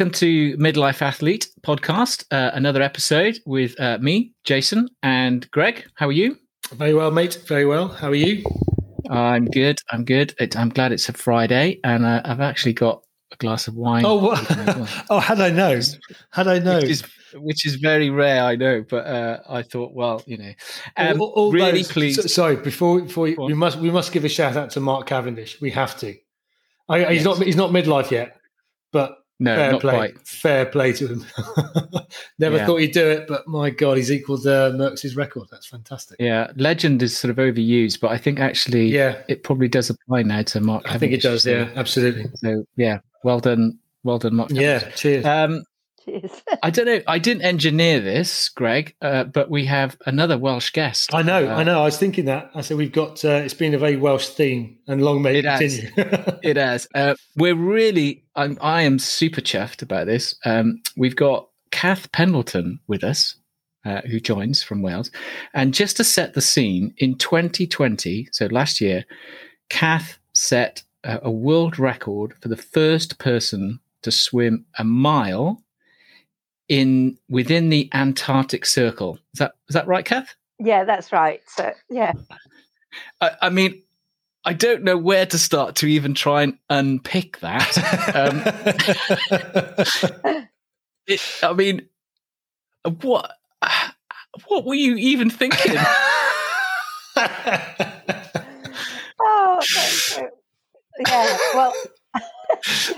Welcome to Midlife Athlete podcast, uh, another episode with uh, me, Jason, and Greg. How are you? Very well, mate. Very well. How are you? I'm good. I'm good. It, I'm glad it's a Friday, and uh, I've actually got a glass of wine. Oh, well. oh, had I known? Had I known? Which is, which is very rare, I know. But uh, I thought, well, you know, um, all, all really those, pleased. so- sorry, before before you, we must we must give a shout out to Mark Cavendish. We have to. I, He's not he's not midlife yet, but no, fair not play. quite. Fair play to him. Never Yeah. thought he'd do it, but my God, he's equalled uh, Merckx's record. That's fantastic. Yeah, legend is sort of overused, but I think actually, Yeah, it probably does apply now to Mark. I think it does. Yeah, absolutely. So yeah, well done, well done, Mark. Yeah, cheers. Um, Cheers. I don't know. I didn't engineer this, Greg, uh, but we have another Welsh guest. I know, uh, I know. I was thinking that. I said we've got. Uh, it's been a very Welsh theme, and long may it, It has. It has. Uh, we're really. I'm, I am super chuffed about this. Um, we've got Cath Pendleton with us, uh, who joins from Wales, and just to set the scene, in 2020, so last year, Cath set uh, a world record for the first person to swim a mile in within the Antarctic Circle. Is that is that right, Cath? Yeah, that's right. So yeah, I, I mean, I don't know where to start to even try and unpick that. Um, it, I mean, what what were you even thinking? oh, thank you. yeah. Well,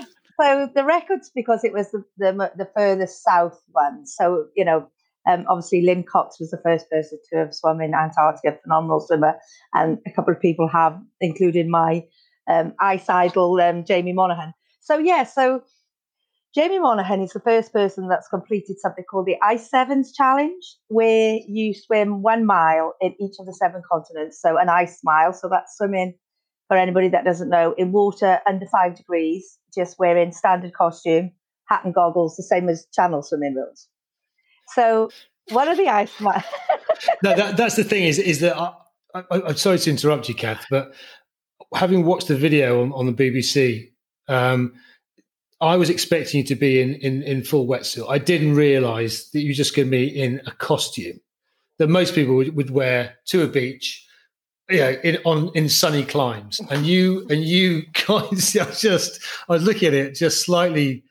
so the records because it was the, the the furthest south one. So you know, um, obviously Lynn Cox was the first person to have swum in Antarctica, phenomenal swimmer, and a couple of people have, including my um, ice idol um, Jaimie Monahan. So yeah, so. Jaimie Monahan is the first person that's completed something called the Ice Sevens Challenge, where you swim one mile in each of the seven continents. So an ice mile. So that's swimming for anybody that doesn't know in water under five degrees, just wearing standard costume, hat and goggles, the same as channel swimming rules. So what are the ice no, that, that's the thing is is that I, I'm sorry to interrupt you, Cath, but having watched the video on, on the BBC, um, I was expecting you to be in, in, in full wetsuit. I didn't realise that you were just going to be in a costume that most people would, would wear to a beach, know, in on in sunny climes. And you and you guys, I just I was looking at it, just slightly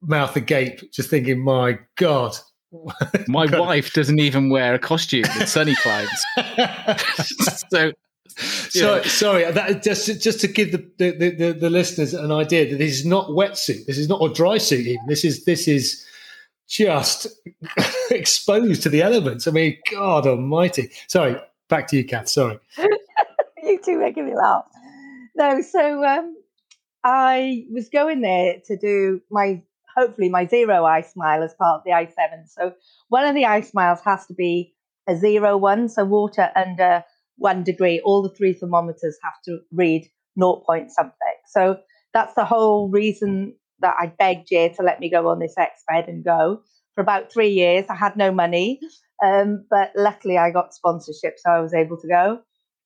mouth agape, just thinking, my God. My wife doesn't even wear a costume in sunny climes. so Sorry, sorry. That, just just to give the, the, the, the listeners an idea that this is not wetsuit. This is not a dry suit. Even this is this is just exposed to the elements. I mean, God Almighty. Sorry, back to you, Cath. Sorry. Two making me laugh. No, so um, I was going there to do my hopefully my zero ice mile as part of the Ice Seven. So one of the ice miles has to be a zero one, so water under one degree. All the three thermometers have to read naught point something. So that's the whole reason that I begged Jay to let me go on this exped and go. For about three years, I had no money, um, but luckily I got sponsorship, so I was able to go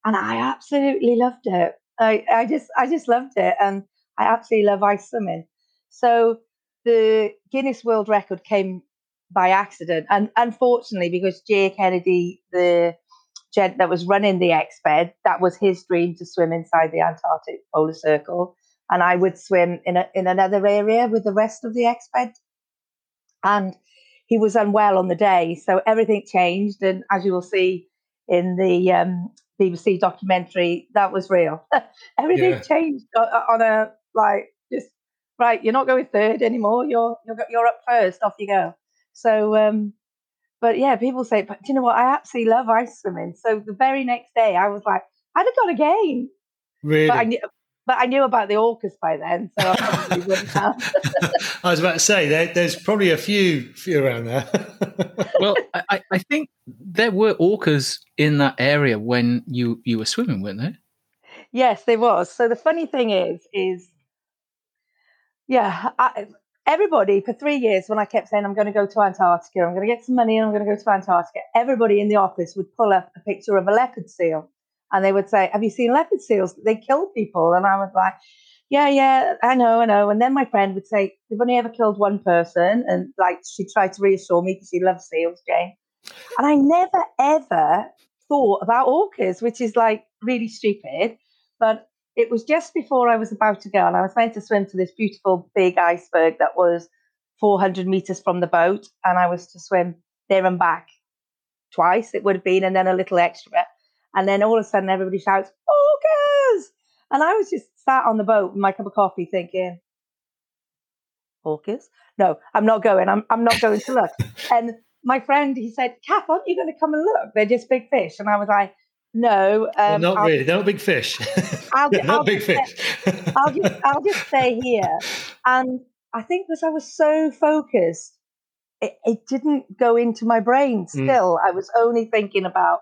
and I absolutely loved it. I, I just I just loved it, and I absolutely love ice swimming. So the Guinness World Record came by accident, and unfortunately, because Jay Kennedy, the gent that was running the exped, that was his dream to swim inside the Antarctic polar circle, and I would swim in a, in another area with the rest of the exped, and he was unwell on the day, so everything changed, and as you will see in the um, BBC documentary, that was real. Everything Yeah. changed on a like just right. You're not going third anymore. You're you're you're up first. Off you go. So, um, but yeah, people say, but do you know what? I absolutely love ice swimming. So the very next day, I was like, I'd have gone again, Really? but I. But I knew about the orcas by then, so I probably wouldn't have. I was about to say there, there's probably a few few around there. well, I, I- I think there were orcas in that area when you you were swimming, weren't there? Yes, there was. So the funny thing is, is yeah, I, everybody for three years when I kept saying I'm going to go to Antarctica, I'm going to get some money, and I'm going to go to Antarctica. Everybody in the office would pull up a picture of a leopard seal, and they would say, "Have you seen leopard seals? They kill people." And I was like, yeah, yeah, I know, I know. And then my friend would say, they've only ever killed one person. And like, she tried to reassure me because she loves seals, Jane. And I never, ever thought about orcas, which is like really stupid. But it was just before I was about to go, and I was meant to swim to this beautiful big iceberg that was 400 meters from the boat. And I was to swim there and back twice, it would have been, and then a little extra. And then all of a sudden, everybody shouts, orcas! And I was just sat on the boat with my cup of coffee thinking, orcas? No, I'm not going. I'm, I'm not going to look. and my friend, he said, Cath, aren't you going to come and look? They're just big fish. And I was like, no. Um, well, not I'll, really. They're not big fish. I'll, not I'll big fish. I'll, just, I'll just stay here. And I think because I was so focused, it, it didn't go into my brain mm. still. Mm. I was only thinking about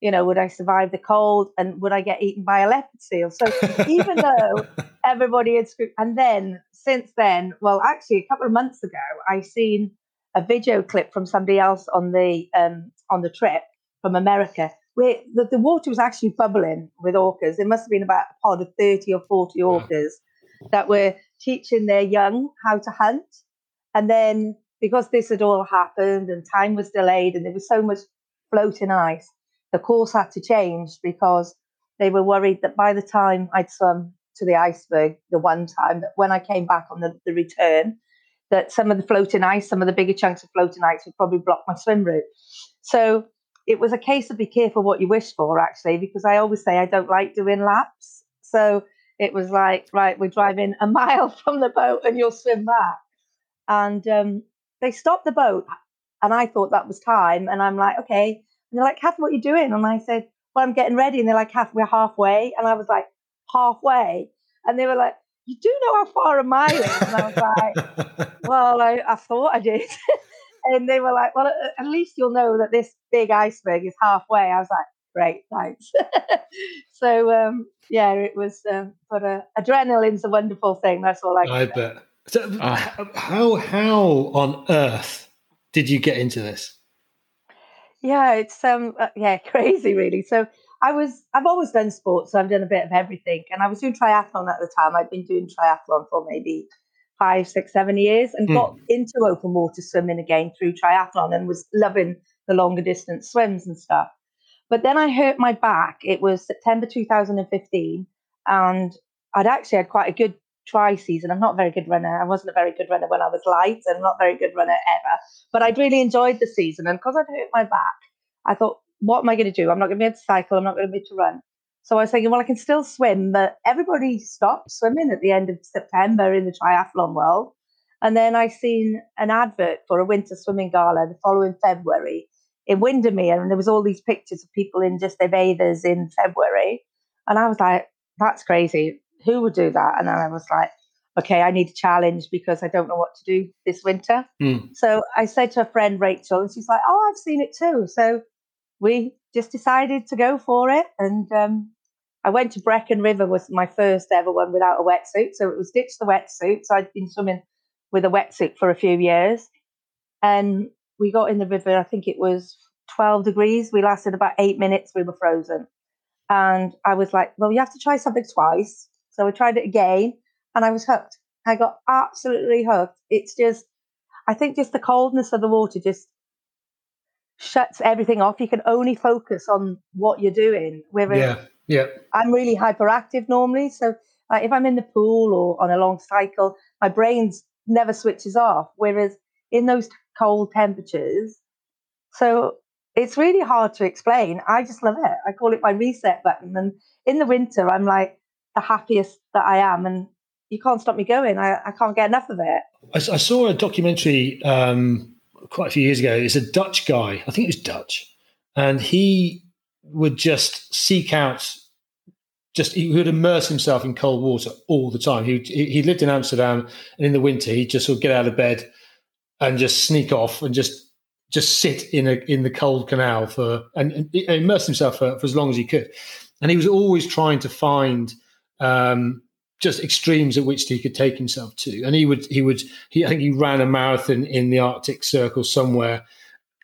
you know, would I survive the cold and would I get eaten by a leopard seal? So even though everybody had screwed, and then since then, well, actually, a couple of months ago, I seen a video clip from somebody else on the um, on the trip from America where the, the water was actually bubbling with orcas. It must have been about a pod of thirty or forty orcas that were teaching their young how to hunt, and then because this had all happened and time was delayed and there was so much floating ice the course had to change because they were worried that by the time I'd swum to the iceberg the one time, that when I came back on the, the return, that some of the floating ice, some of the bigger chunks of floating ice would probably block my swim route. So it was a case of be careful what you wish for, actually, because I always say I don't like doing laps. So it was like, right, we're driving a mile from the boat and you'll swim back. And um, they stopped the boat. And I thought that was time. And I'm like, okay, and they're like, Cath, what are you doing? And I said, Well, I'm getting ready. And they're like, Cath, we're halfway. And I was like, Halfway. And they were like, You do know how far a mile is? And I was like, Well, I, I thought I did. and they were like, Well, at least you'll know that this big iceberg is halfway. I was like, Great, thanks. so, um, yeah, it was, um, but uh, adrenaline's a wonderful thing. That's all I I say. bet. So, uh, how, how on earth did you get into this? Yeah, it's um uh, yeah, crazy really. So I was I've always done sports, so I've done a bit of everything. And I was doing triathlon at the time. I'd been doing triathlon for maybe five, six, seven years and mm. got into open water swimming again through triathlon and was loving the longer distance swims and stuff. But then I hurt my back. It was September 2015, and I'd actually had quite a good try season. I'm not a very good runner. I wasn't a very good runner when I was light and not a very good runner ever. But I'd really enjoyed the season. And because I'd hurt my back, I thought, what am I going to do? I'm not going to be able to cycle. I'm not going to be able to run. So I was thinking, well, I can still swim, but everybody stopped swimming at the end of September in the triathlon world. And then I seen an advert for a winter swimming gala the following February in Windermere, and there was all these pictures of people in just their bathers in February. And I was like, that's crazy who would do that? And then I was like, okay, I need a challenge because I don't know what to do this winter. Mm. So I said to a friend, Rachel, and she's like, oh, I've seen it too. So we just decided to go for it. And um, I went to Brecon River was my first ever one without a wetsuit. So it was ditch the wetsuit. So I'd been swimming with a wetsuit for a few years. And we got in the river, I think it was 12 degrees. We lasted about eight minutes. We were frozen. And I was like, well, you have to try something twice. So I tried it again and I was hooked. I got absolutely hooked. It's just, I think just the coldness of the water just shuts everything off. You can only focus on what you're doing. Whereas yeah, yeah. I'm really hyperactive normally. So like if I'm in the pool or on a long cycle, my brain's never switches off. Whereas in those cold temperatures, so it's really hard to explain. I just love it. I call it my reset button. And in the winter, I'm like, the happiest that I am, and you can't stop me going. I, I can't get enough of it. I, I saw a documentary um, quite a few years ago. It's a Dutch guy, I think it was Dutch, and he would just seek out. Just he would immerse himself in cold water all the time. He he lived in Amsterdam, and in the winter he'd just sort of get out of bed and just sneak off and just just sit in a in the cold canal for and, and immerse himself for, for as long as he could. And he was always trying to find um, just extremes at which he could take himself to. And he would, he would, he, I think he ran a marathon in the Arctic Circle somewhere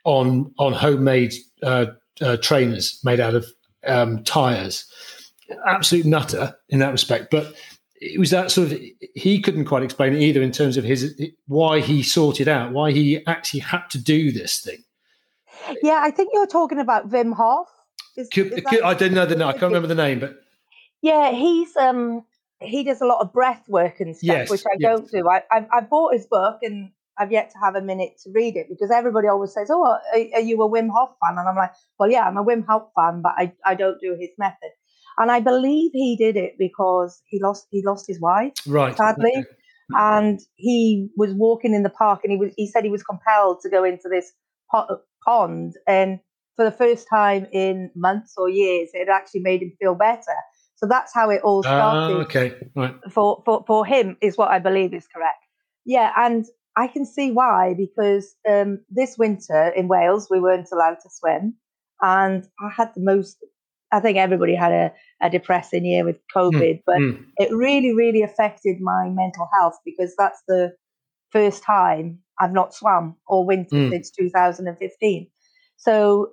on on homemade uh, uh, trainers made out of um, tires. Absolute nutter in that respect, but it was that sort of he couldn't quite explain it either in terms of his why he sorted out why he actually had to do this thing. Yeah, I think you're talking about Wim Hof. Is, is I don't know the name. I can't remember the name, but yeah, he's um he does a lot of breath work and stuff, yes, which I yes. don't do. I, I've, I've bought his book and I've yet to have a minute to read it because everybody always says, "Oh, are, are, you a Wim Hof fan?" And I'm like, "Well, yeah, I'm a Wim Hof fan, but I, I don't do his method." And I believe he did it because he lost he lost his wife, right? Sadly, okay. and he was walking in the park, and he was he said he was compelled to go into this pond, and for the first time in months or years, it actually made him feel better. So that's how it all started. Uh, okay, right. For, for for him is what I believe is correct. Yeah, and I can see why because um, this winter in Wales we weren't allowed to swim, and I had the most. I think everybody had a, a depressing year with hmm, COVID, mm, but mm. it really, really affected my mental health because that's the first time I've not swum all winter mm. since 2015. So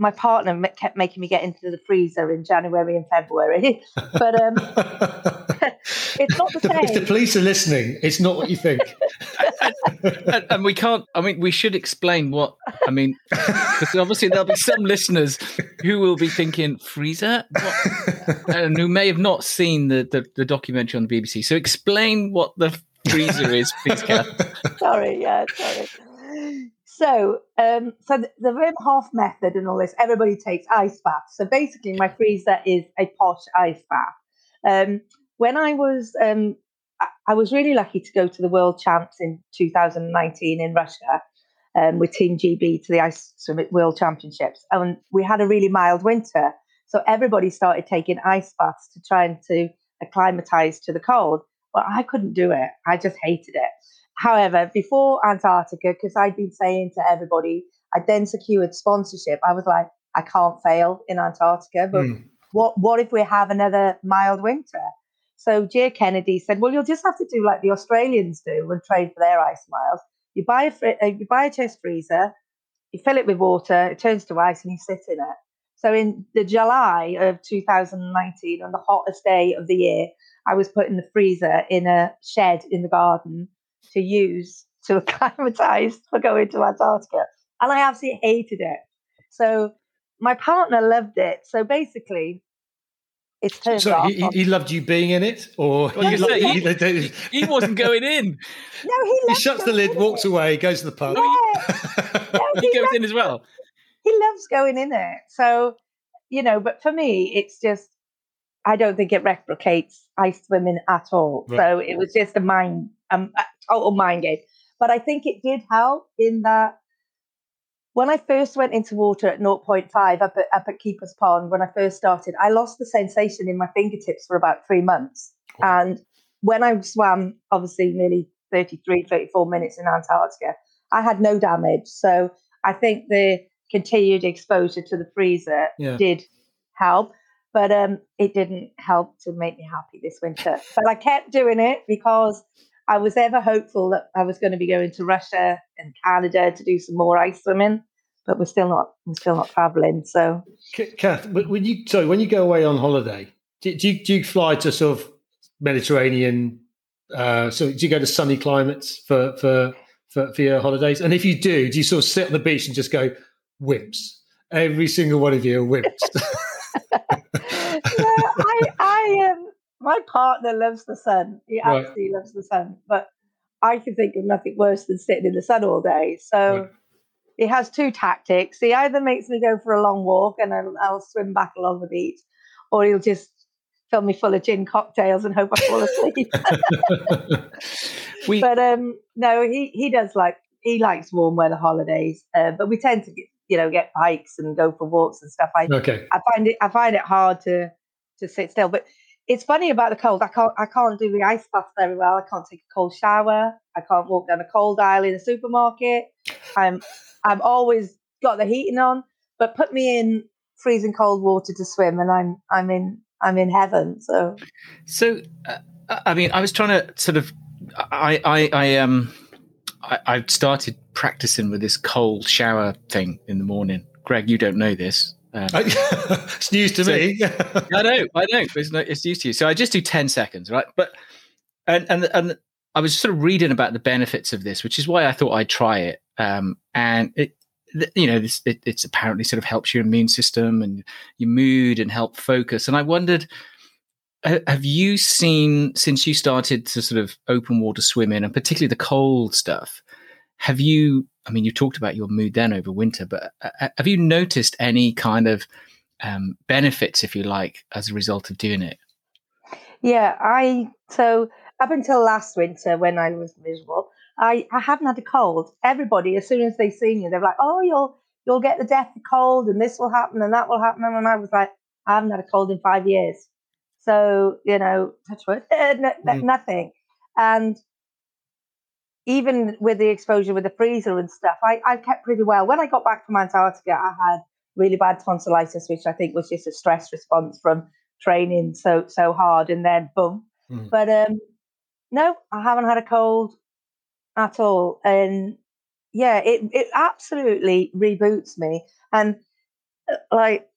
my partner kept making me get into the freezer in January and February, but um, it's not the same. If the police are listening, it's not what you think. and, and, we can't. I mean, we should explain what. I mean, because obviously there'll be some listeners who will be thinking freezer, what? and who may have not seen the, the, the documentary on the BBC. So explain what the freezer is, please, Cath. Sorry, yeah, sorry. So, um, so the, the Wim Hof method and all this, everybody takes ice baths. So basically, my freezer is a posh ice bath. Um, when I was, um, I, I was really lucky to go to the World Champs in 2019 in Russia um, with Team GB to the Ice World Championships, and we had a really mild winter. So everybody started taking ice baths to try and to acclimatize to the cold. But I couldn't do it. I just hated it. However, before Antarctica, because I'd been saying to everybody, I then secured sponsorship. I was like, I can't fail in Antarctica, but mm. what what if we have another mild winter? So Jay Kennedy said, well, you'll just have to do like the Australians do and trade for their ice miles. You buy a fr- uh, you buy a chest freezer, you fill it with water, it turns to ice, and you sit in it. So in the July of 2019, on the hottest day of the year, I was putting the freezer in a shed in the garden to use to acclimatize for going to Antarctica. And I absolutely hated it. So my partner loved it. So basically, it's turned so off. He, he, loved you being in it, or well, he, he, he, wasn't going in. No, he, he shuts the lid, walks away, goes to the pub. Yeah. no, he, goes in as well. He loves going in it. So you know, but for me, it's just I don't think it replicates ice swimming at all. Right. So it was just a mind, um, a total mind game. But I think it did help in that when I first went into water at 0.5 up at, up at Keeper's Pond, when I first started, I lost the sensation in my fingertips for about three months. And when I swam, obviously, nearly 33, 34 minutes in Antarctica, I had no damage. So I think the continued exposure to the freezer yeah. did help but um, it didn't help to make me happy this winter. But I kept doing it because I was ever hopeful that I was going to be going to Russia and Canada to do some more ice swimming, but we're still not. We're still not traveling. So, Cath, when you sorry, when you go away on holiday, do, do, you, do you fly to sort of Mediterranean? Uh, so, do you go to sunny climates for, for for for your holidays? And if you do, do you sort of sit on the beach and just go wimps? Every single one of you are wimps. I, I um, my partner loves the sun. He right. absolutely loves the sun, but I can think of nothing worse than sitting in the sun all day. So right. he has two tactics. He either makes me go for a long walk and I'll, I'll swim back along the beach, or he'll just fill me full of gin cocktails and hope I fall asleep. we, but um, no, he he does like he likes warm weather holidays, uh, but we tend to get, you know get bikes and go for walks and stuff. I okay. I find it I find it hard to to sit still. But it's funny about the cold. I can't I can't do the ice bath very well. I can't take a cold shower. I can't walk down a cold aisle in a supermarket. I'm I'm always got the heating on. But put me in freezing cold water to swim, and I'm I'm in I'm in heaven. So so uh, I mean, I was trying to sort of I I I um I, I started practicing with this cold shower thing in the morning. Greg, you don't know this. Um, it's news to so, me. I know, I know. It's, not, it's news to you. So I just do ten seconds, right? But and and and I was sort of reading about the benefits of this, which is why I thought I'd try it. Um, and it, you know, this, it, it's apparently sort of helps your immune system and your mood and help focus. And I wondered, have you seen since you started to sort of open water swimming and particularly the cold stuff? Have you? I mean, you talked about your mood then over winter, but uh, have you noticed any kind of um, benefits, if you like, as a result of doing it? Yeah, I so up until last winter when I was miserable, I, I haven't had a cold. Everybody, as soon as they see me, they're like, "Oh, you'll you'll get the death cold, and this will happen, and that will happen." And I was like, "I haven't had a cold in five years." So you know, touch wood, mm. nothing. And even with the exposure with the freezer and stuff, I, I kept pretty well. When I got back from Antarctica, I had really bad tonsillitis, which I think was just a stress response from training so so hard, and then boom. Mm. But um, no, I haven't had a cold at all. And yeah, it, it absolutely reboots me. And uh, like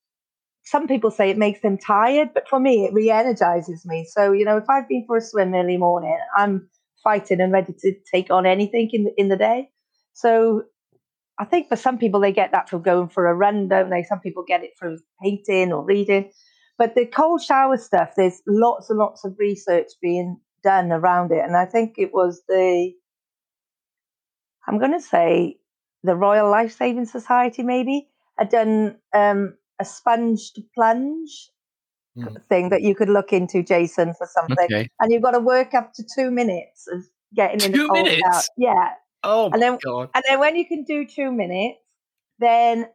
some people say it makes them tired, but for me, it re energizes me. So, you know, if I've been for a swim early morning, I'm fighting and ready to take on anything in the, in the day. So I think for some people, they get that from going for a run, don't they? Some people get it from painting or reading. But the cold shower stuff, there's lots and lots of research being done around it. And I think it was the, I'm going to say the Royal Life Saving Society maybe had done um, a sponge to plunge mm. thing that you could look into, Jason, for something. Okay. And you've got to work up to two minutes of getting in the cold minutes? Yeah. Oh and then, God. And then when you can do two minutes, then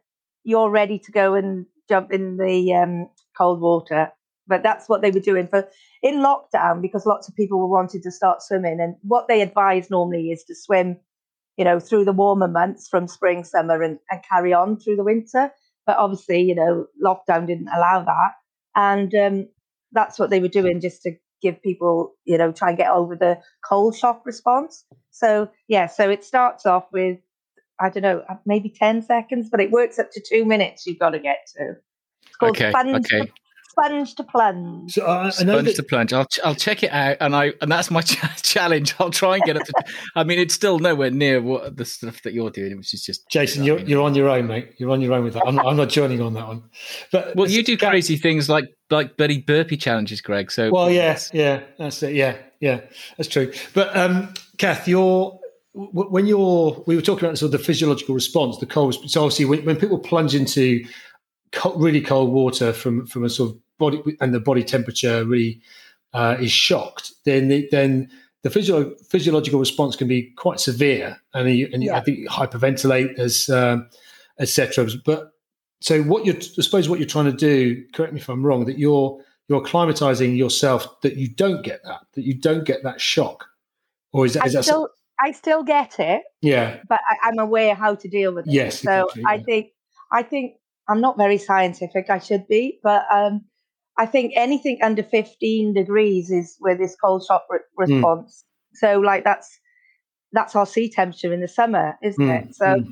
you're ready to go and jump in the um, cold water but that's what they were doing for in lockdown because lots of people were wanting to start swimming and what they advise normally is to swim you know through the warmer months from spring summer and, and carry on through the winter but obviously you know lockdown didn't allow that and um, that's what they were doing just to give people you know try and get over the cold shock response. So yeah so it starts off with i don't know maybe 10 seconds but it works up to two minutes you've got to get to. It's called okay, okay sponge to plunge. So uh, sponge that- to plunge. I'll I'll check it out, and I and that's my challenge. I'll try and get up to. I mean, it's still nowhere near what the stuff that you're doing, which is just. Jason, you're you're on your own, mate. You're on your own with that. I'm not, I'm not joining on that one. But well, you do crazy things like like Buddy Burpee challenges, Greg. So well, yes, yeah, that's it. Yeah, yeah, that's true. But um, Cath, you're when you're we were talking about sort of the physiological response, the cold. So obviously, when, when people plunge into really cold water from from a sort of body and the body temperature really uh, is shocked, then the, then the physio- physiological response can be quite severe, and, you, and yeah. I think hyperventilate as um, etc. But so what you're, I suppose, what you're trying to do. Correct me if I'm wrong. That you're you're acclimatizing yourself that you don't get that, that you don't get that shock, or is that? Is I still, I still get it. Yeah, but I, am aware how to deal with it. Yes, so exactly, I think I think I'm not very scientific. I should be, but um, I think anything under 15 degrees is where this cold shock re- hmm. response. Mm. So like that's that's our sea temperature in the summer, isn't mm. it? So, mm.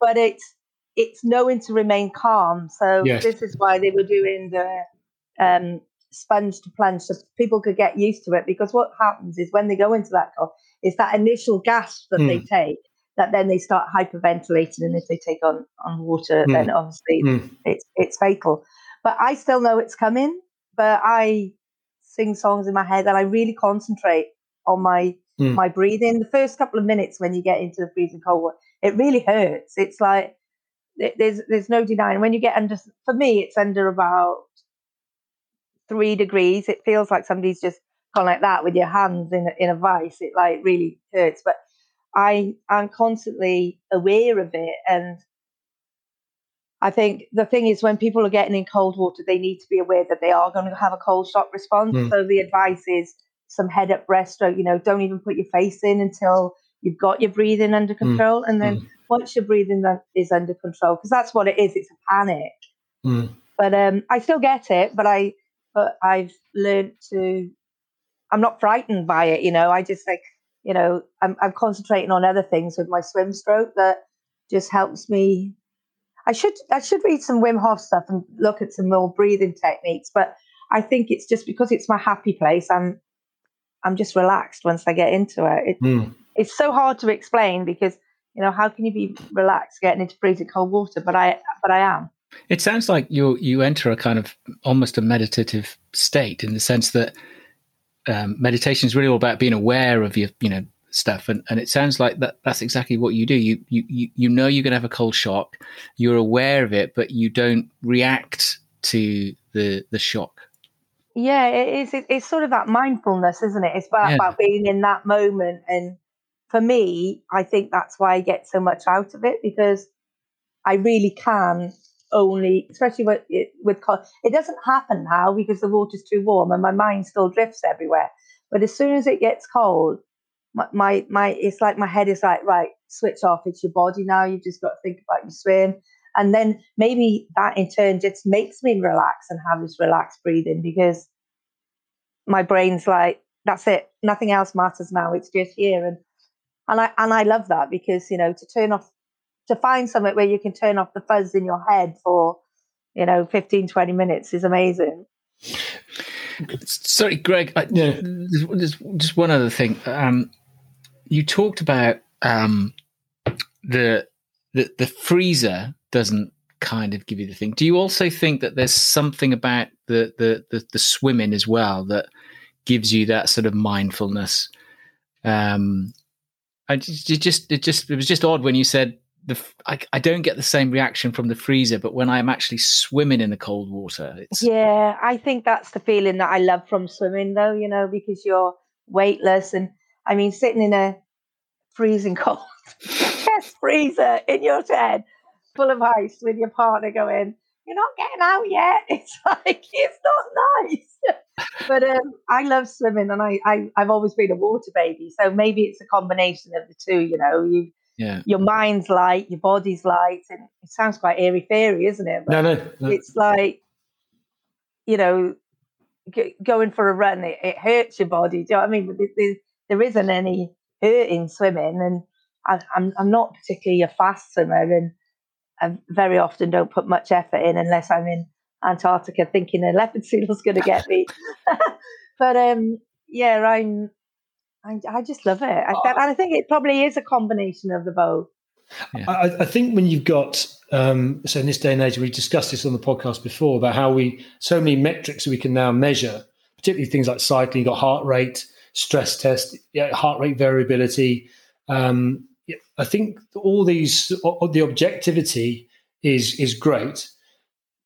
but it's it's knowing to remain calm. So yes. this is why they were doing the um, sponge to plunge, so people could get used to it. Because what happens is when they go into that cold, is that initial gasp that they hmm. take that then they start hyperventilating, and if they take on on water, hmm. then obviously it's it's fatal. But I still know it's coming but I sing songs in my head and I really concentrate on my mm. my breathing. The first couple of minutes when you get into the freezing cold water, it really hurts. It's like there's there's no denying when you get under. For me, it's under about three degrees. It feels like somebody's just gone like that with your hands in in a vice. It like really hurts, but I am constantly aware of it and I think the thing is when people are getting in cold water, they need to be aware that they are going to have a cold shock response. Mm. So the advice is some head up breaststroke. You know, don't even put your face in until you've got your breathing under hmm. control, mm. and then mm. once your breathing is under control, because that's what it is. It's a panic. Hmm. But um, I still get it, but I but I've learned to. I'm not frightened by it. You know, I just like you know I'm I'm concentrating on other things with my swim stroke that just helps me I should I should read some Wim Hof stuff and look at some more breathing techniques. But I think it's just because it's my happy place. I'm I'm just relaxed once I get into it. it mm. It's so hard to explain because you know how can you be relaxed getting into freezing cold water? But I but I am. It sounds like you you enter a kind of almost a meditative state in the sense that um, meditation is really all about being aware of your you know stuff and, and it sounds like that that's exactly what you do. You you you know you're going to have a cold shock you're aware of it but you don't react to the the shock. Yeah it is it's sort of that mindfulness isn't it? It's about, yeah. about being in that moment and for me i think that's why i get so much out of it because i really can only especially with with cold it doesn't happen now because the water's too warm and my mind still drifts everywhere but as soon as it gets cold my, my, my it's like my head is like right switch off it's your body now you've just got to think about your swim. And then maybe that in turn just makes me relax and have this relaxed breathing because my brain's like that's it nothing else matters now it's just here. And and i and i love that because you know to turn off to find something where you can turn off the fuzz in your head for you know 15 20 minutes is amazing. Sorry greg I, yeah. there's, there's, just one other thing. Um, you talked about um, the, the the freezer doesn't kind of give you the thing. Do you also think that there's something about the the the, the swimming as well that gives you that sort of mindfulness? Um, I just, it just it just it was just odd when you said the I, I don't get the same reaction from the freezer, but when I'm actually swimming in the cold water, it's yeah. I think that's the feeling that I love from swimming, though. You know, because you're weightless and I mean, sitting in a freezing cold chest freezer in your tent full of ice with your partner going, You're not getting out yet. It's like, it's not nice. but um, I love swimming and I, I, I've always been a water baby. So maybe it's a combination of the two, you know. You, yeah. Your mind's light, your body's light, and it sounds quite airy fairy, isn't it? But no, no, no, It's like, you know, g- going for a run, it, it, hurts your body. Do you know what I mean? But there, there isn't any hurt in swimming, and I, I'm I'm not particularly a fast swimmer, and I very often don't put much effort in unless I'm in Antarctica thinking a leopard seal's going to get me. but um, yeah, I'm I, I just love it. I, and I think it probably is a combination of the both. Yeah. I, I, think when you've got um, so in this day and age, we discussed this on the podcast before about how we so many metrics we can now measure, particularly things like cycling, you've got heart rate, stress test, heart rate variability. Um, I think all these the objectivity is is great,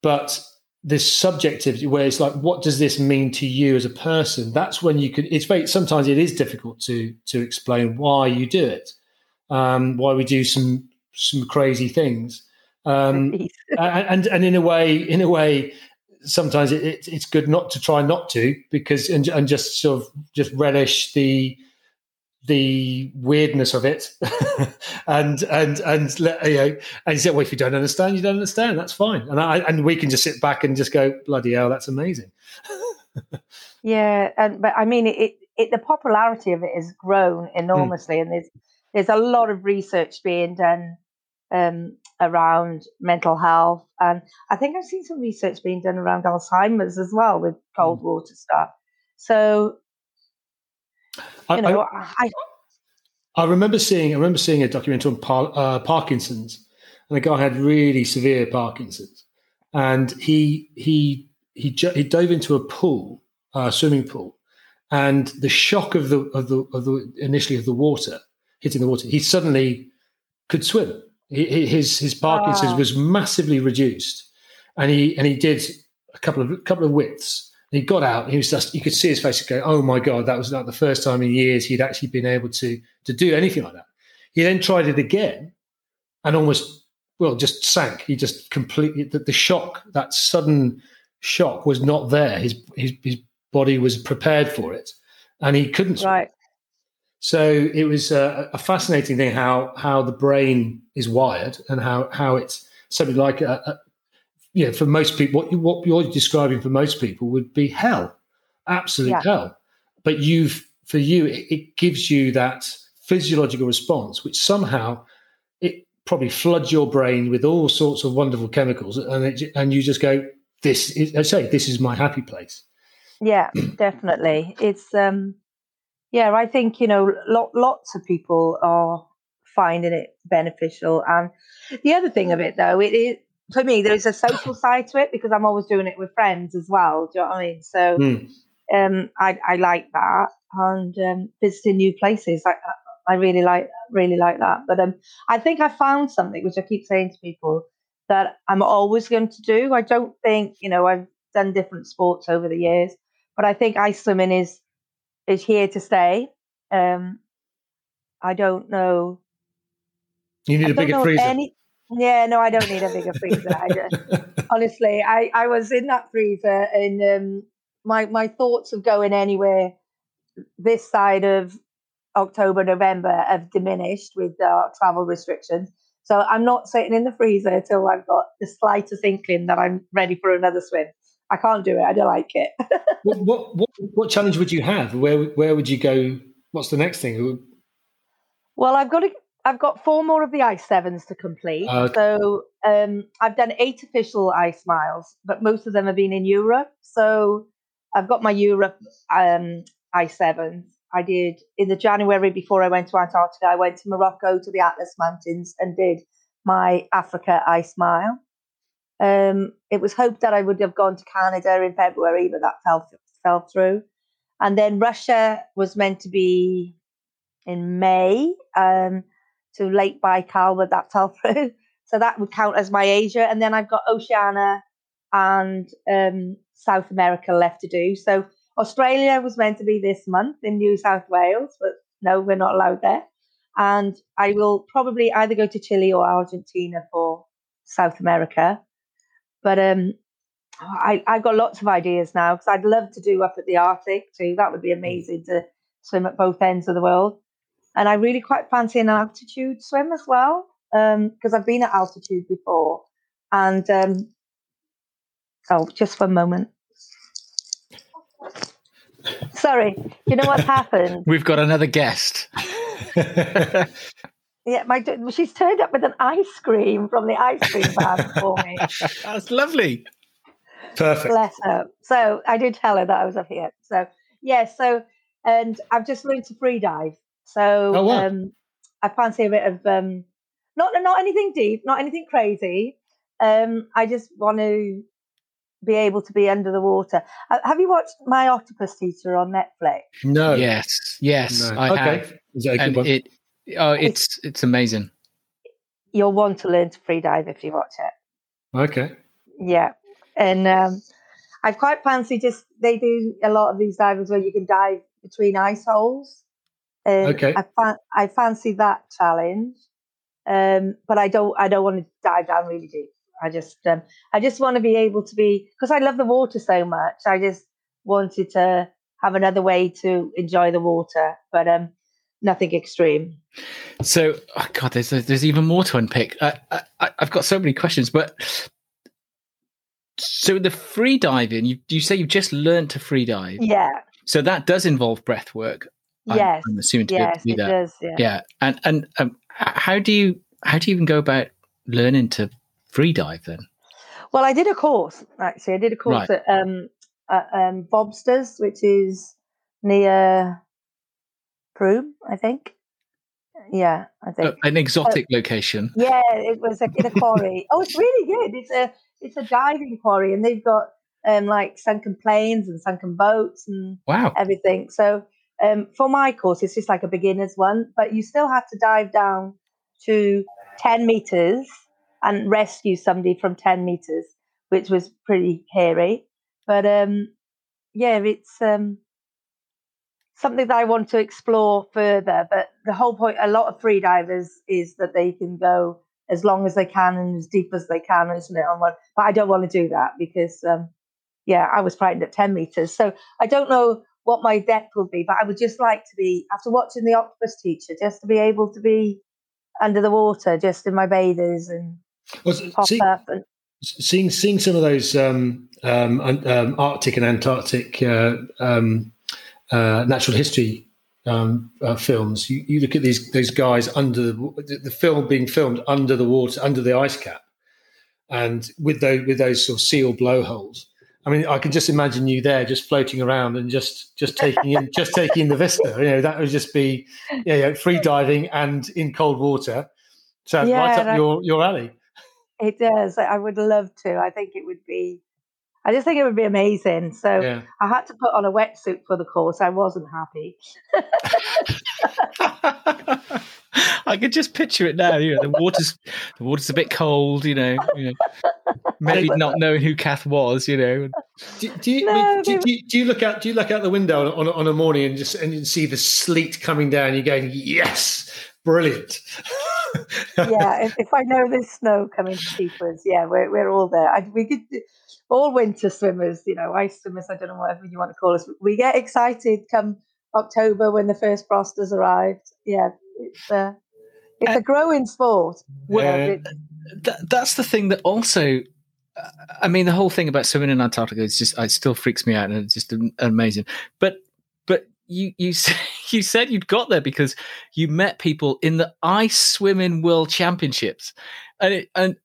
but this subjectivity where it's like, what does this mean to you as a person? That's when you can It's very sometimes it is difficult to to explain why you do it, um, why we do some some crazy things, um, and and in a way, in a way, sometimes it, it, it's good not to try not to because and, and just sort of just relish the the weirdness of it and and and you know and you say well if you don't understand you don't understand that's fine and I and we can just sit back and just go bloody hell that's amazing yeah and but I mean it, it the popularity of it has grown hmm. enormously mm. and there's there's a lot of research being done um, around mental health. And I think I've seen some research being done around Alzheimer's as well with cold mm. water stuff. So, you know, I, I, I, remember seeing I remember seeing a documentary on Par, uh, Parkinson's, and the guy had really severe Parkinson's, and he he he he dove into a pool, a swimming pool, and the shock of the of the of the initially of the water hitting the water, he suddenly could swim his his Parkinson's oh. was massively reduced, and he and he did a couple of couple of widths. he got out. he was just you could see his face go, "Oh my god!" That was not the first time in years he'd actually been able to to do anything like that. He then tried it again, and almost well just sank. He just completely the, the shock that sudden shock was not there. His his his body was prepared for it, and he couldn't. Right. So it was a, a, fascinating thing how how the brain is wired and how how it's something like a, a you know, for most people what you, what you're describing for most people would be hell, absolute yeah. hell. But you've for you it, it gives you that physiological response which somehow it probably floods your brain with all sorts of wonderful chemicals, and it, and you just go, "This is," I say, "This is my happy place." Yeah, definitely. It's um, yeah, I think you know, lo- lots of people are finding it beneficial, and the other thing of it though, it is for me there is a social side to it because I'm always doing it with friends as well. Do you know what I mean? So. Mm. Um, I, I like that, and um, visiting new places. I, I really like really like that. But um, I think I found something which I keep saying to people that I'm always going to do. I don't think you know I've done different sports over the years, but I think ice swimming is is here to stay. Um, I don't know. You need I a bigger freezer. Any, yeah, no, I don't need a bigger freezer. I just, honestly, I, I was in that freezer and um, my my thoughts of going anywhere this side of October, November have diminished with uh, travel restrictions. So I'm not sitting in the freezer until I've got the slightest inkling that I'm ready for another swim. I can't do it. I don't like it. what, what what what challenge would you have? Where where would you go? What's the next thing? well, I've got to, I've got four more of the ice sevens to complete. Okay. So um, I've done eight official ice miles, but most of them have been in Europe. So I've got my Europe um, ice sevens. I did in the January before I went to Antarctica. I went to Morocco to the Atlas Mountains and did my Africa ice mile. Um, it was hoped that I would have gone to Canada in February, but that fell fell through. And then Russia was meant to be in May um, to Lake Baikal, but that fell through. So that would count as my Asia. And then I've got Oceania and um, South America left to do. So Australia was meant to be this month in New South Wales, but no, we're not allowed there. And I will probably either go to Chile or Argentina for South America. But um, I, I've got lots of ideas now because I'd love to do up at the Arctic too. That would be amazing to swim at both ends of the world. And I really quite fancy an altitude swim as well because I've been at altitude before. And um, oh, just one moment. Sorry, you know what happened? We've got another guest. Yeah, my she's turned up with an ice cream from the ice cream van for me. That's lovely. Perfect. Bless her. So I did tell her that I was up here. So yeah, so and I've just learned to free dive. So Oh, wow. um, I fancy a bit of um, not not anything deep, not anything crazy. Um, I just want to be able to be under the water. Uh, have you watched My Octopus Teacher on Netflix? No. Yes, yes, No. I okay. have. Is that a good And one? it, oh, it's it's amazing. You'll want to learn to free dive if you watch it. okay. Yeah, and um, I quite fancy just they do a lot of these divers where you can dive between ice holes. Okay. I fan- I fancy that challenge, um, but I don't I don't want to dive down really deep. I just um, I just want to be able to be because I love the water so much. I just wanted to have another way to enjoy the water, but um, nothing extreme. So, oh God, there's there's even more to unpick. I, I, I've got so many questions, but so the free diving, you you say you've just learned to free dive, Yeah. so that does involve breath work. I'm- Yes. I'm, assuming to be able Yes, to do it that. does. Yeah. Yeah, and and um, how do you how do you even go about learning to free dive then? Well, I did a course actually. I did a course Right. at um, at, um, Vobsters, which is near Frome, I think. Yeah, I think. Uh, an exotic location. yeah, it was like in a quarry. oh, it's really good. It's a it's a diving quarry, and they've got um like sunken planes and sunken boats and Wow. everything. So um, for my course, it's just like a beginner's one, but you still have to dive down to 10 meters and rescue somebody from 10 meters, which was pretty hairy. But um, yeah, it's um, something that I want to explore further. But the whole point, a lot of free divers, is that they can go as long as they can and as deep as they can, isn't it? On one, but I don't want to do that because, um, yeah, I was frightened at 10 meters. So I don't know what my depth will be, but I would just like to be, after watching The Octopus Teacher, just to be able to be under the water, just in my bathers and Well, pop see- up. And, seeing seeing some of those um, um, um, Arctic and Antarctic uh, um, uh, natural history um, uh, films, you, you, look at these those guys under the, the film being filmed under the water, under the ice cap, and with those with those sort of seal blowholes. I mean, I can just imagine you there, just floating around and just just taking in just taking in the vista. You know, that would just be yeah, free diving and in cold water. So yeah, right up your your alley. It does. I would love to. I think it would be. I just think it would be amazing. So yeah. I had to put on a wetsuit for the course. I wasn't happy. I could just picture it now. You know, the water's the water's a bit cold. You know, you know maybe not knowing who Cath was. You know. Do, do you, no, do, do, do, you look out? Do you look out the window on, on a morning and just and you see the sleet coming down? You're going, yes, brilliant. yeah, if, if, I know there's snow coming to keep us, yeah, we're we're all there. I, we could. Do, all winter swimmers, you know, ice swimmers, I don't know whatever you want to call us. We get excited come October when the first frost has arrived. Yeah, it's uh, it's uh, a growing sport. Well, th- that's the thing that also. Uh, I mean, the whole thing about swimming in Antarctica is just it still freaks me out, and it's just amazing. But but you you you said you'd got there because you met people in the ice swimming world championships, and it, and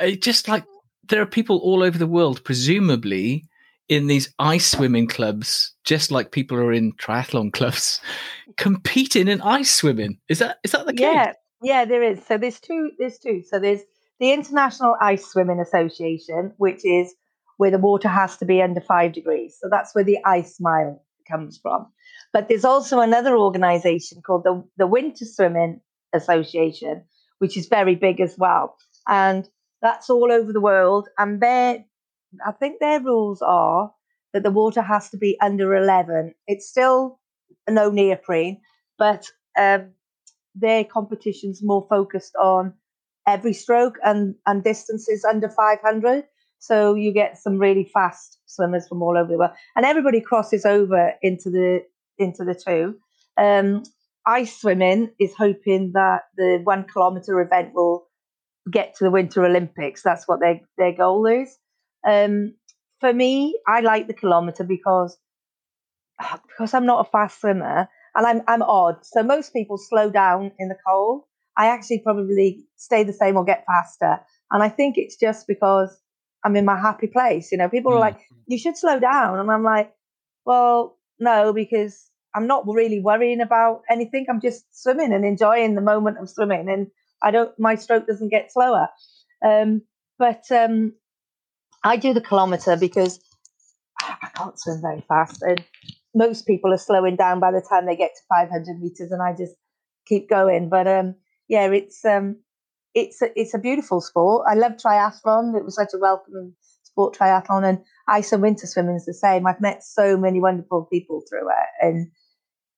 it just like there are people all over the world, presumably in these ice swimming clubs, just like people are in triathlon clubs, competing in ice swimming. Is that is that the case? Yeah, yeah, there is. So there's two. There's two. So there's the International Ice Swimming Association, which is where the water has to be under five degrees. So that's where the ice mile comes from. But there's also another organization called the, the Winter Swimming Association, which is very big as well. And that's all over the world. And their, I think their rules are that the water has to be under 11. It's still no neoprene, but um, their competition's more focused on every stroke and, and distances under 500. So you get some really fast swimmers from all over the world, and everybody crosses over into the into the two. Um, ice swimming is hoping that the one kilometer event will get to the Winter Olympics. That's what their their goal is. Um, for me, I like the kilometer because because I'm not a fast swimmer and I'm I'm odd. So most people slow down in the cold. I actually probably stay the same or get faster. And I think it's just because I'm in my happy place. You know, people mm. are like, you should slow down. And I'm like, well, no, because I'm not really worrying about anything. I'm just swimming and enjoying the moment of swimming. And I don't, my stroke doesn't get slower. Um, but um, I do the kilometer because I can't swim very fast. And most people are slowing down by the time they get to 500 meters, and I just keep going. But um, yeah, it's um, it's a, it's a beautiful sport. I love triathlon. It was such a welcoming sport, triathlon, and ice and winter swimming is the same. I've met so many wonderful people through it, and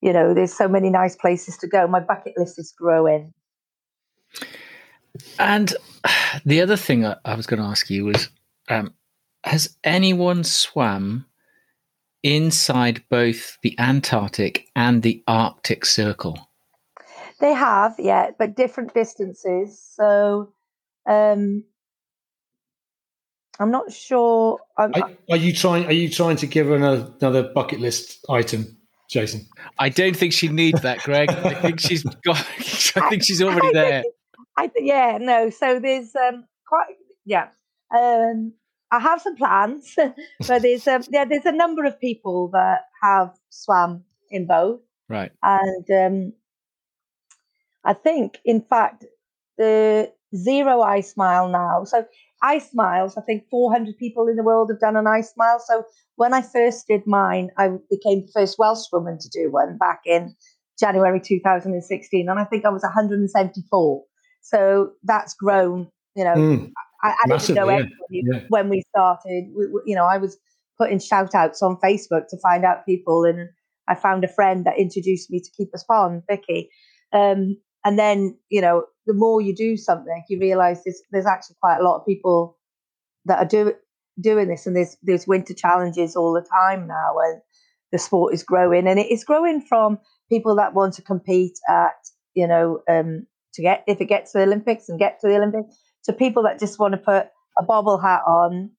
you know, there's so many nice places to go. My bucket list is growing. And the other thing I, I was going to ask you was, um, has anyone swam inside both the Antarctic and the Arctic Circle? They have, yeah, but different distances. So um, I'm not sure. I'm, are, are, you trying? Are you trying to give her another, another bucket list item, Jason? I don't think she needs that, Greg. I think she's got. I think she's already there. I, yeah, no. So there's um, quite yeah. Um, I have some plans, but there's um, yeah, there's a number of people that have swam in both, right? And um, I think, in fact, the zero ice mile now. So ice miles, I think 400 people in the world have done an ice mile. So when I first did mine, I became the first Welsh woman to do one back in January 2016, and I think I was 174. So that's grown. You know, mm. I, I didn't know yeah. yeah. when we started. We, you know, I was putting shout outs on Facebook to find out people, and I found a friend that introduced me to Keepers Pond, Vicky. Um, and then, you know, the more you do something, you realize there's, there's actually quite a lot of people that are do, doing this, and there's there's winter challenges all the time now, and the sport is growing, and it is growing from people that want to compete at, you know, um, to get if it gets to the Olympics and get to the Olympics to people that just want to put a bobble hat on,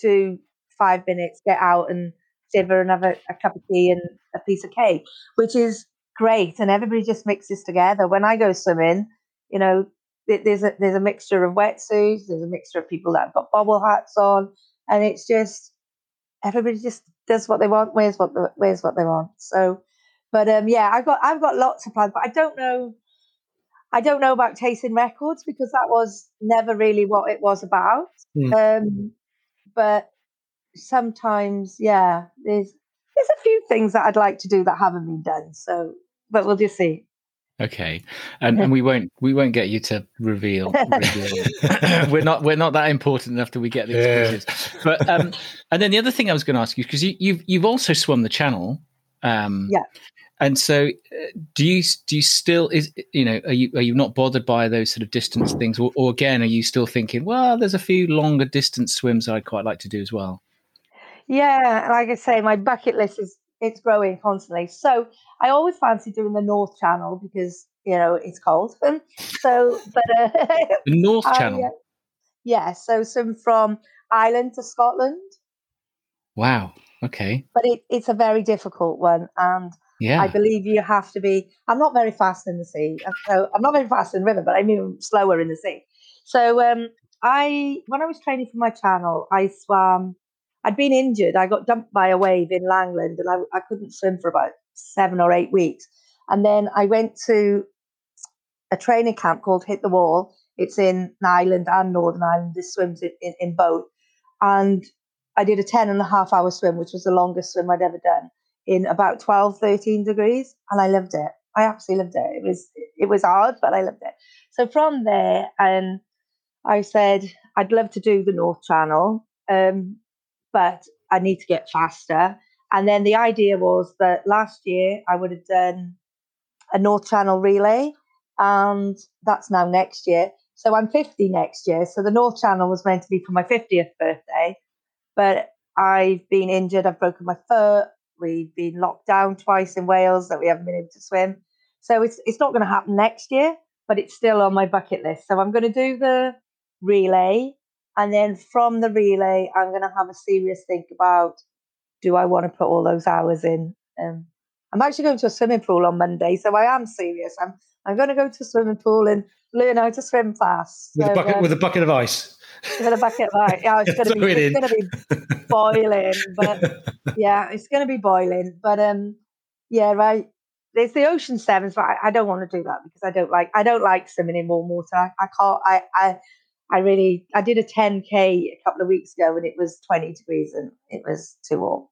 do five minutes, get out and shiver and have a, a cup of tea and a piece of cake, which is great, and everybody just mixes together. When I go swimming, you know, there's a there's a mixture of wetsuits, there's a mixture of people that have got bobble hats on, and it's just everybody just does what they want, wears what the, wears what they want. So, but um, yeah, I've got I've got lots of plans, but I don't know. I don't know about chasing records because that was never really what it was about. Mm. Um, but sometimes, yeah, there's there's a few things that I'd like to do that haven't been done. So, but we'll just see. Okay, and, and we won't we won't get you to reveal. reveal. we're not we're not that important enough that we get the exclusives. Yeah. But um, and then the other thing I was going to ask you because you, you've you've also swum the channel. Um, yeah. And so, uh, do you do you still is you know are you are you not bothered by those sort of distance things, or, or again are you still thinking, well, there's a few longer distance swims I'd quite like to do as well? Yeah, like I say, my bucket list is it's growing constantly. So I always fancy doing the North Channel because you know it's cold. so, but uh, the North Channel. Uh, yeah, so some from Ireland to Scotland. Wow. Okay. But it, it's a very difficult one, and yeah. I believe you have to be. I'm not very fast in the sea, so I'm not very fast in the river, but I mean slower in the sea. So um, I, when I was training for my channel, I swam I'd been injured. I got dumped by a wave in Langland and I, I couldn't swim for about seven or eight weeks. And then I went to a training camp called Hit the Wall. It's in Ireland and Northern Ireland. This swims in, in, in both. And I did a 10 and a half hour swim, which was the longest swim I'd ever done in about 12, 13 degrees. And I loved it. I absolutely loved it. It was, it was hard, but I loved it. So from there, and um, I said, I'd love to do the North Channel. Um, but I need to get faster. And then the idea was that last year I would have done a North Channel relay, and that's now next year. So I'm 50 next year. So the North Channel was meant to be for my 50th birthday, but I've been injured. I've broken my foot. We've been locked down twice in Wales that we haven't been able to swim. So it's it's not going to happen next year, but it's still on my bucket list. So I'm going to do the relay and then from the relay, I'm going to have a serious think about do I want to put all those hours in? Um, I'm actually going to a swimming pool on Monday, so I am serious. I'm I'm going to go to a swimming pool and learn how to swim fast. With, so, a, bucket, um, with a bucket of ice. With a bucket of ice. Yeah, it's going to be it's going to be boiling, but yeah, it's going to be boiling. But um, yeah, right. There's the ocean sevens, but I, I, don't want to do that because I don't like I don't like swimming in warm water. I, I can't. I, I I really I did a 10k a couple of weeks ago and it was 20 degrees and it was too warm.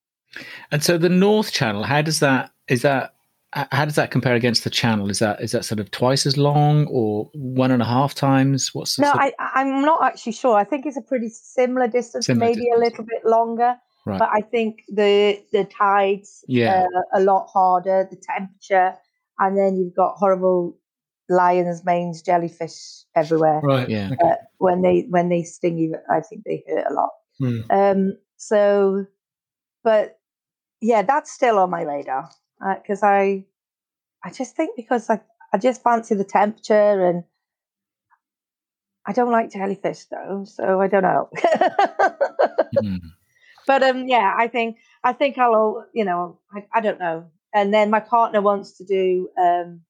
And so the North Channel, how does that is that how does that compare against the channel? Is that is that sort of twice as long or one and a half times? What's no? I, I'm not actually sure. I think it's a pretty similar distance, similar maybe distance. a little bit longer. Right. But I think the the tides yeah. A lot harder, the temperature, and then you've got horrible lion's manes, jellyfish everywhere. Right. Yeah. Uh, when they when they sting you, I think they hurt a lot. Mm. Um. So, but yeah, that's still on my radar because uh, I, I just think because I I just fancy the temperature and I don't like jellyfish though, so I don't know. mm. But um, yeah, I think I think I'll you know I, I don't know. And then my partner wants to do um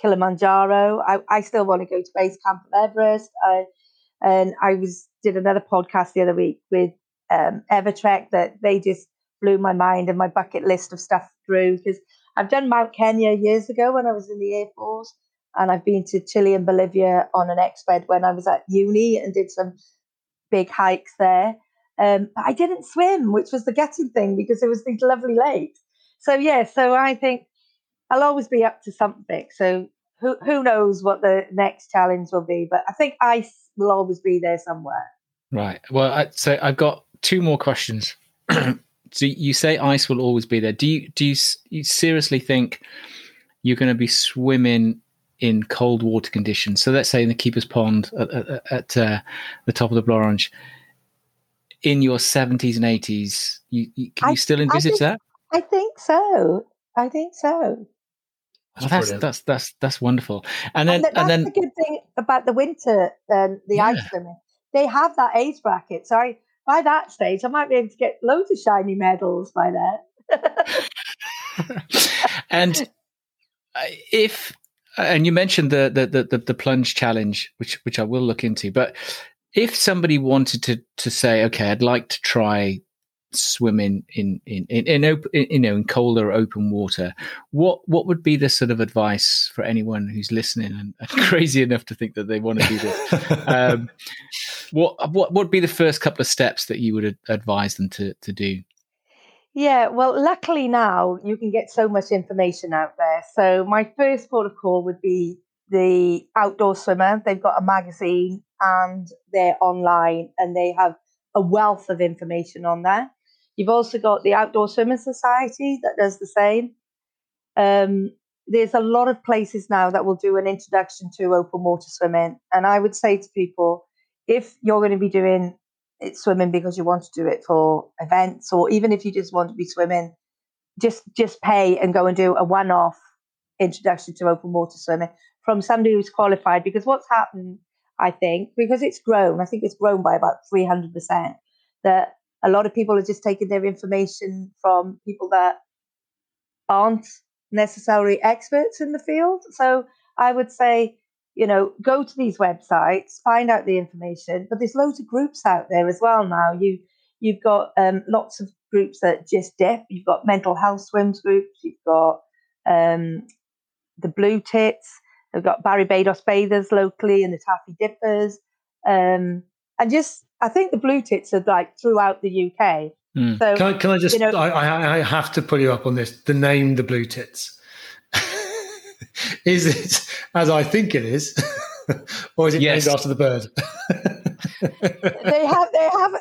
Kilimanjaro. I, I still want to go to base camp of Everest. I, and I was did another podcast the other week with um, Evertrek that they just blew my mind and my bucket list of stuff through because I've done Mount Kenya years ago when I was in the Air Force, and I've been to Chile and Bolivia on an exped when I was at uni and did some big hikes there. Um, but I didn't swim, which was the getting thing because it was these lovely lakes. So yeah, so I think I'll always be up to something. So who who knows what the next challenge will be? But I think ice will always be there somewhere. Right. Well, I, so I've got two more questions. so you say ice will always be there. Do you do you, you seriously think you're going to be swimming in cold water conditions? So let's say in the keeper's pond at, at, at uh, the top of the Blorenge in your 70s and 80s. You, you can I, you still envisage think, that? I think so. I think so. That's, that's that's that's that's wonderful. And then and, and then the good thing about the winter um, the yeah. ice swimming. They have that age bracket. So I, by that stage, I might be able to get loads of shiny medals by then. and if and you mentioned the, the the the plunge challenge, which which I will look into, but if somebody wanted to to say, okay, I'd like to try swimming in in in, in open, in, you know in colder open water what what would be the sort of advice for anyone who's listening and, and crazy enough to think that they want to do this um, what what would be the first couple of steps that you would advise them to to do yeah, well, luckily now you can get so much information out there. So my first port of call would be the Outdoor Swimmer. They've got a magazine and they're online and they have a wealth of information on there. You've also got the Outdoor Swimming Society that does the same. Um, there's a lot of places now that will do an introduction to open water swimming. And I would say to people, if you're going to be doing it's swimming because you want to do it for events, or even if you just want to be swimming, just just pay and go and do a one-off introduction to open water swimming from somebody who's qualified. Because what's happened, I think, because it's grown, I think it's grown by about three hundred percent. That a lot of people are just taking their information from people that aren't necessarily experts in the field. So I would say you know, go to these websites, find out the information. But there's loads of groups out there as well now. You you've got um, lots of groups that just dip. You've got mental health swims groups. You've got um, the Blue Tits. They've got Barry Barbados Bathers locally and the Taffy Dippers. Um, and just, I think the Blue Tits are like throughout the UK. Mm. So can I, can I just? You know, I, I have to pull you up on this. The name, the Blue Tits. is it as I think it is, or is it yes. named after the bird? they have they have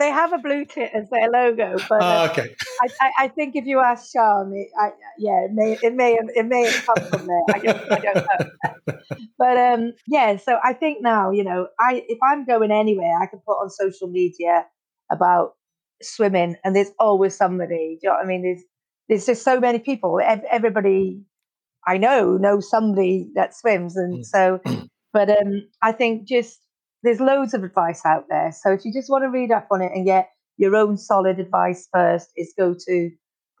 they have a blue tit as their logo, but oh, okay. I, I, I, think if you ask Sean, it, I, yeah, it may it may it may have come from there. I don't, I don't know, but um, yeah. So I think now you know, I if I'm going anywhere, I can put on social media about swimming, and there's always somebody. Do you know what I mean? There's there's just so many people. Everybody I know knows somebody that swims, and mm. so. But um, I think just there's loads of advice out there. So if you just want to read up on it and get your own solid advice first, is go to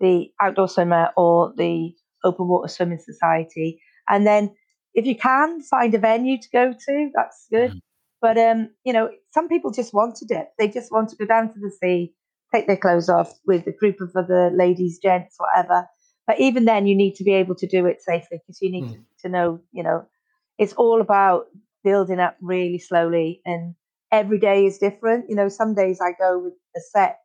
the Outdoor Swimmer or the Open Water Swimming Society, and then if you can find a venue to go to, that's good. Mm. But um, you know, some people just want to dip. They just want to go down to the sea, take their clothes off with a group of other ladies, gents, whatever, but even then, you need to be able to do it safely because you need mm. to, to know, you know, it's all about building up really slowly and every day is different. You know, some days I go with a set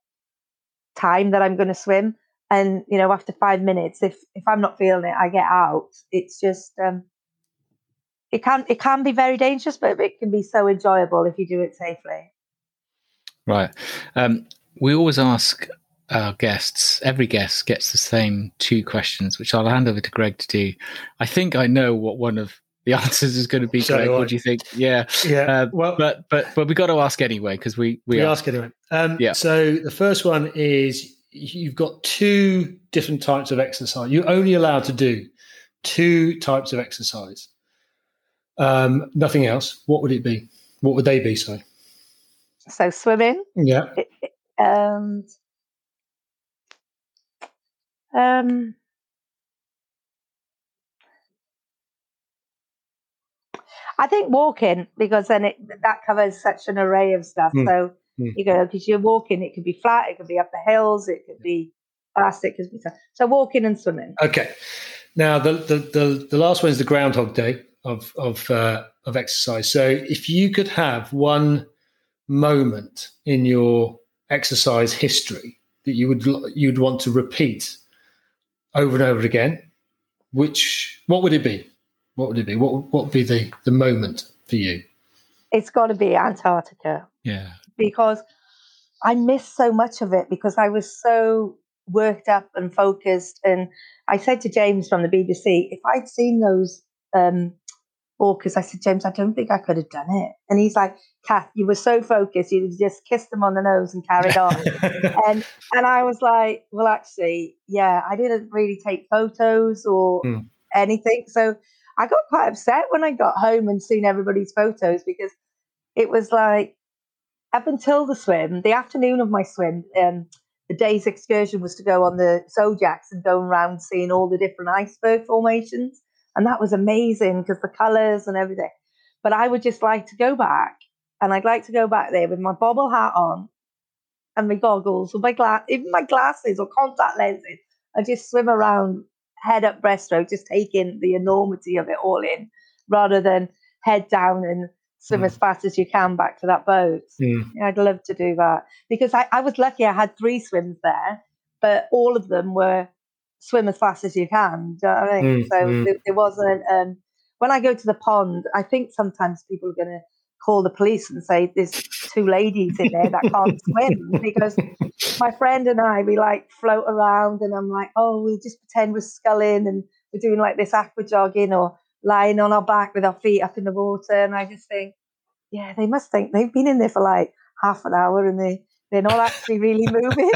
time that I'm going to swim. And, you know, after five minutes, if, if I'm not feeling it, I get out. It's just, um, it can, it can be very dangerous, but it can be so enjoyable if you do it safely. Right. Um, we always ask our guests, every guest gets the same two questions, which I'll hand over to Greg to do. I think I know what one of the answers is going to be. So Greg, what do you think? Yeah, yeah. Uh, well, but but but we got to ask anyway because we we, we ask anyway. Um, yeah. So the first one is you've got two different types of exercise. You're only allowed to do two types of exercise. Um, nothing else. What would it be? What would they be? So. So swimming. Yeah. And um, I think walking because then it that covers such an array of stuff. Mm. So mm. you go because you're walking, it could be flat, it could be up the hills, it could be fast, it could be so walking and swimming. Okay. Now the the the, the last one is the Groundhog Day of of uh, of exercise. So if you could have one moment in your exercise history that you would you'd want to repeat over and over again, which what would it be? What would it be? What what would be the the moment for you? It's got to be Antarctica. Yeah, because I missed so much of it because I was so worked up and focused. And I said to James from the BBC, if I'd seen those um, orcas, I said, James, I don't think I could have done it. And he's like, Cath, you were so focused, you just kissed them on the nose and carried on. and and I was like, well, actually, yeah, I didn't really take photos or mm. anything. So I got quite upset when I got home and seen everybody's photos because it was like up until the swim, the afternoon of my swim, um, the day's excursion was to go on the Zodiacs and go around seeing all the different iceberg formations. And that was amazing because the colors and everything. But I would just like to go back and I'd like to go back there with my bobble hat on and my goggles or my glass, even my glasses or contact lenses. I just swim around head up breaststroke, just taking the enormity of it all in rather than head down and swim mm. as fast as you can back to that boat. Mm. I'd love to do that because I, I was lucky I had three swims there, but all of them were swim as fast as you can. Do you know I mean? Mm. So. It, it, wasn't. Um, when I go to the pond, I think sometimes people are going to call the police and say there's two ladies in there that can't swim. Because my friend and I we like float around and I'm like oh we'll just pretend we're sculling and we're doing like this aqua jogging or lying on our back with our feet up in the water. And I just think yeah they must think they've been in there for like half an hour and they they're not actually really moving.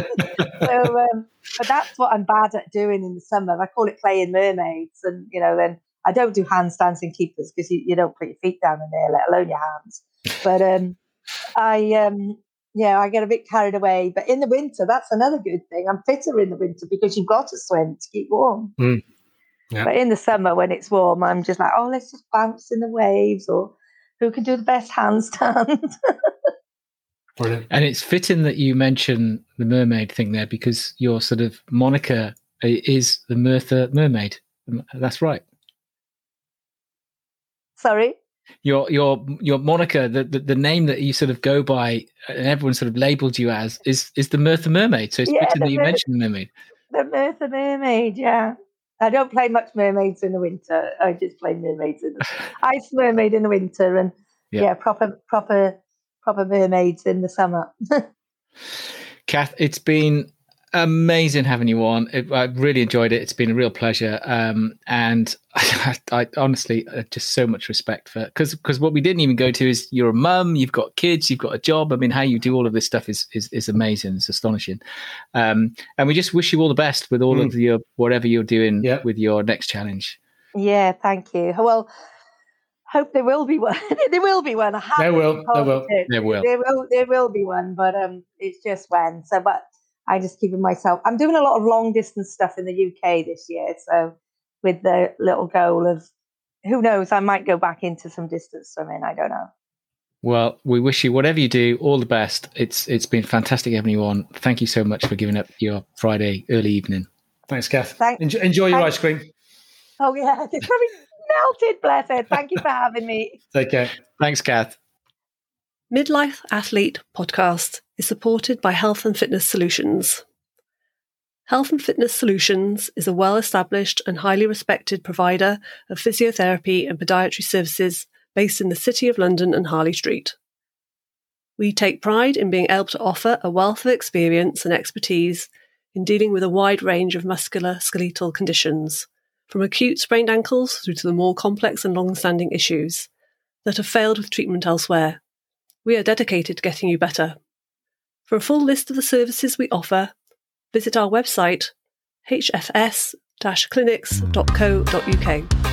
So um, but that's what I'm bad at doing in the summer. I call it playing mermaids and you know then I don't do handstands and keepers because you, you don't put your feet down in there, let alone your hands. But um, I, um, yeah, I get a bit carried away. But in the winter, that's another good thing. I'm fitter in the winter because you've got to swim to keep warm. Mm. Yeah. But in the summer, when it's warm, I'm just like, oh, let's just bounce in the waves, or who can do the best handstand. Brilliant. And it's fitting that you mention the mermaid thing there because your sort of moniker is the Merthyr Mermaid. That's right. Sorry. Your your your moniker, the, the, the name that you sort of go by, and everyone sort of labelled you as, is is the Merthyr Mermaid. So it's yeah, that you mentioned the mermaid. The Merthyr Mermaid, yeah. I don't play much mermaids in the winter. I just play mermaids in the ice mermaid in the winter, and yeah, yeah proper proper proper mermaids in the summer. Cath, it's been amazing having you on. It, I really enjoyed it. It's been a real pleasure. Um, and I, I, honestly uh, just so much respect for because because what we didn't even go to is you're a mum, you've got kids, you've got a job. I mean, how you do all of this stuff is is, is amazing. It's astonishing. Um, and we just wish you all the best with all mm. of your whatever you're doing yeah. with your next challenge. Yeah, thank you. Well. Hope there will be one. there will be one. there will. There will. There will. There will. There will be one, but um, it's just when. So, but I just keep it myself. I'm doing a lot of long distance stuff in the UK this year. So with the little goal of who knows, I might go back into some distance swimming. I don't know. Well, we wish you whatever you do, all the best. It's it's been fantastic having you on. Thank you so much for giving up your Friday early evening. Thanks, Cath. Thanks. Enjoy, enjoy your ice cream. Oh yeah, it's probably melted. Bless it. Thank you for having me. Take care. Thanks, Cath. Midlife Athlete podcast is supported by Health and Fitness Solutions. Health and Fitness Solutions is a well established and highly respected provider of physiotherapy and podiatry services based in the City of London and Harley Street. We take pride in being able to offer a wealth of experience and expertise in dealing with a wide range of muscular skeletal conditions, from acute sprained ankles through to the more complex and long standing issues that have failed with treatment elsewhere. We are dedicated to getting you better. For a full list of the services we offer, visit our website hfs-clinics.co.uk.